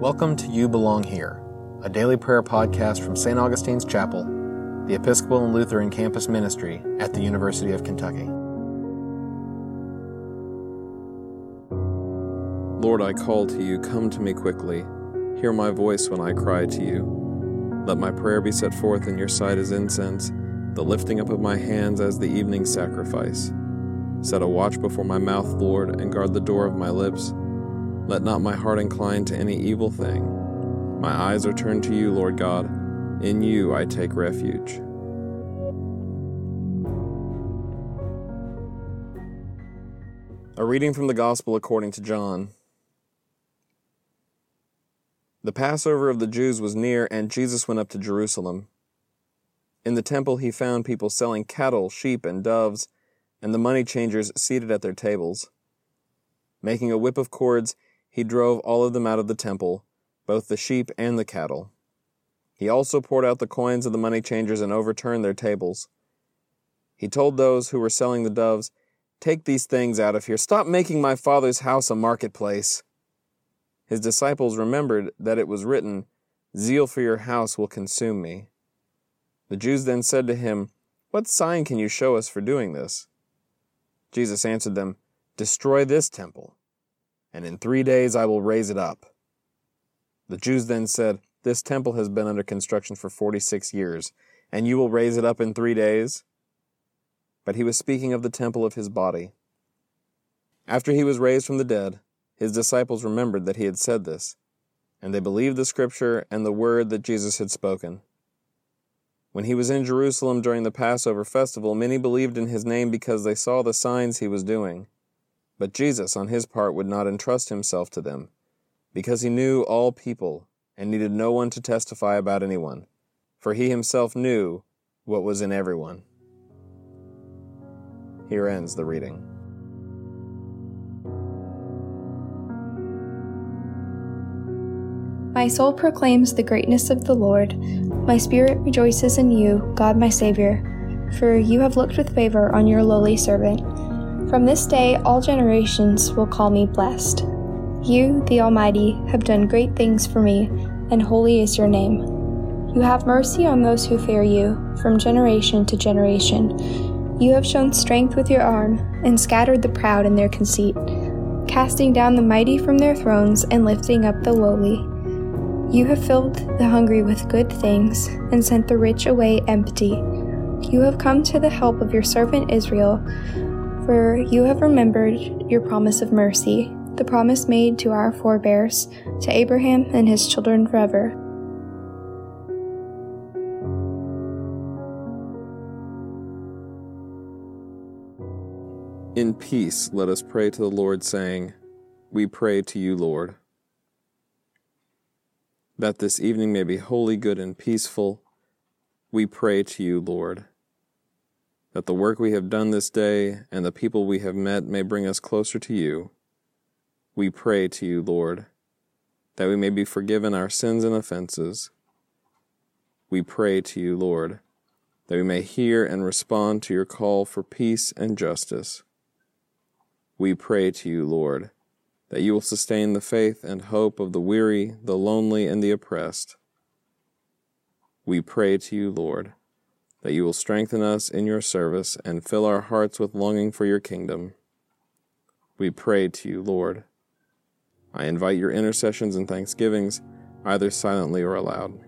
Welcome to You Belong Here, a daily prayer podcast from St. Augustine's Chapel, the Episcopal and Lutheran campus ministry at the University of Kentucky. Lord, I call to you, come to me quickly. Hear my voice when I cry to you. Let my prayer be set forth in your sight as incense, the lifting up of my hands as the evening sacrifice. Set a watch before my mouth, Lord, and guard the door of my lips. Let not my heart incline to any evil thing. My eyes are turned to you, Lord God. In you I take refuge. A reading from the Gospel according to John. The Passover of the Jews was near, and Jesus went up to Jerusalem. In the temple he found people selling cattle, sheep, and doves and the money changers seated at their tables. Making a whip of cords, he drove all of them out of the temple, both the sheep and the cattle. He also poured out the coins of the money changers and overturned their tables. He told those who were selling the doves, Take these things out of here. Stop making my father's house a marketplace. His disciples remembered that it was written, Zeal for your house will consume me. The Jews then said to him, What sign can you show us for doing this? Jesus answered them, Destroy this temple, and in three days I will raise it up. The Jews then said, This temple has been under construction for forty six years, and you will raise it up in three days? But he was speaking of the temple of his body. After he was raised from the dead, his disciples remembered that he had said this, and they believed the scripture and the word that Jesus had spoken. When he was in Jerusalem during the Passover festival, many believed in his name because they saw the signs he was doing. But Jesus, on his part, would not entrust himself to them, because he knew all people and needed no one to testify about anyone, for he himself knew what was in everyone. Here ends the reading. My soul proclaims the greatness of the Lord. My spirit rejoices in you, God my Savior, for you have looked with favor on your lowly servant. From this day all generations will call me blessed. You, the Almighty, have done great things for me, and holy is your name. You have mercy on those who fear you, from generation to generation. You have shown strength with your arm, and scattered the proud in their conceit, casting down the mighty from their thrones, and lifting up the lowly. You have filled the hungry with good things, and sent the rich away empty. You have come to the help of your servant Israel, for you have remembered your promise of mercy, the promise made to our forebears, to Abraham and his children forever. In peace, let us pray to the Lord, saying, We pray to you, Lord that this evening may be holy, good, and peaceful, we pray to you, Lord. That the work we have done this day and the people we have met may bring us closer to you. We pray to you, Lord, that we may be forgiven our sins and offenses. We pray to you, Lord, that we may hear and respond to your call for peace and justice. We pray to you, Lord, that you will sustain the faith and hope of the weary, the lonely, and the oppressed. We pray to you, Lord, that you will strengthen us in your service and fill our hearts with longing for your kingdom. We pray to you, Lord. I invite your intercessions and thanksgivings, either silently or aloud.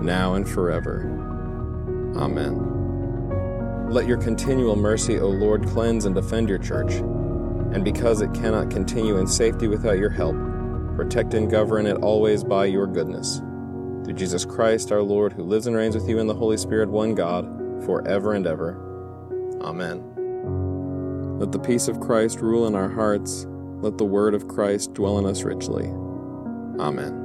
now and forever. Amen. Let your continual mercy, O Lord, cleanse and defend your church. And because it cannot continue in safety without your help, protect and govern it always by your goodness. Through Jesus Christ our Lord, who lives and reigns with you in the Holy Spirit, one God, forever and ever. Amen. Let the peace of Christ rule in our hearts. Let the word of Christ dwell in us richly. Amen.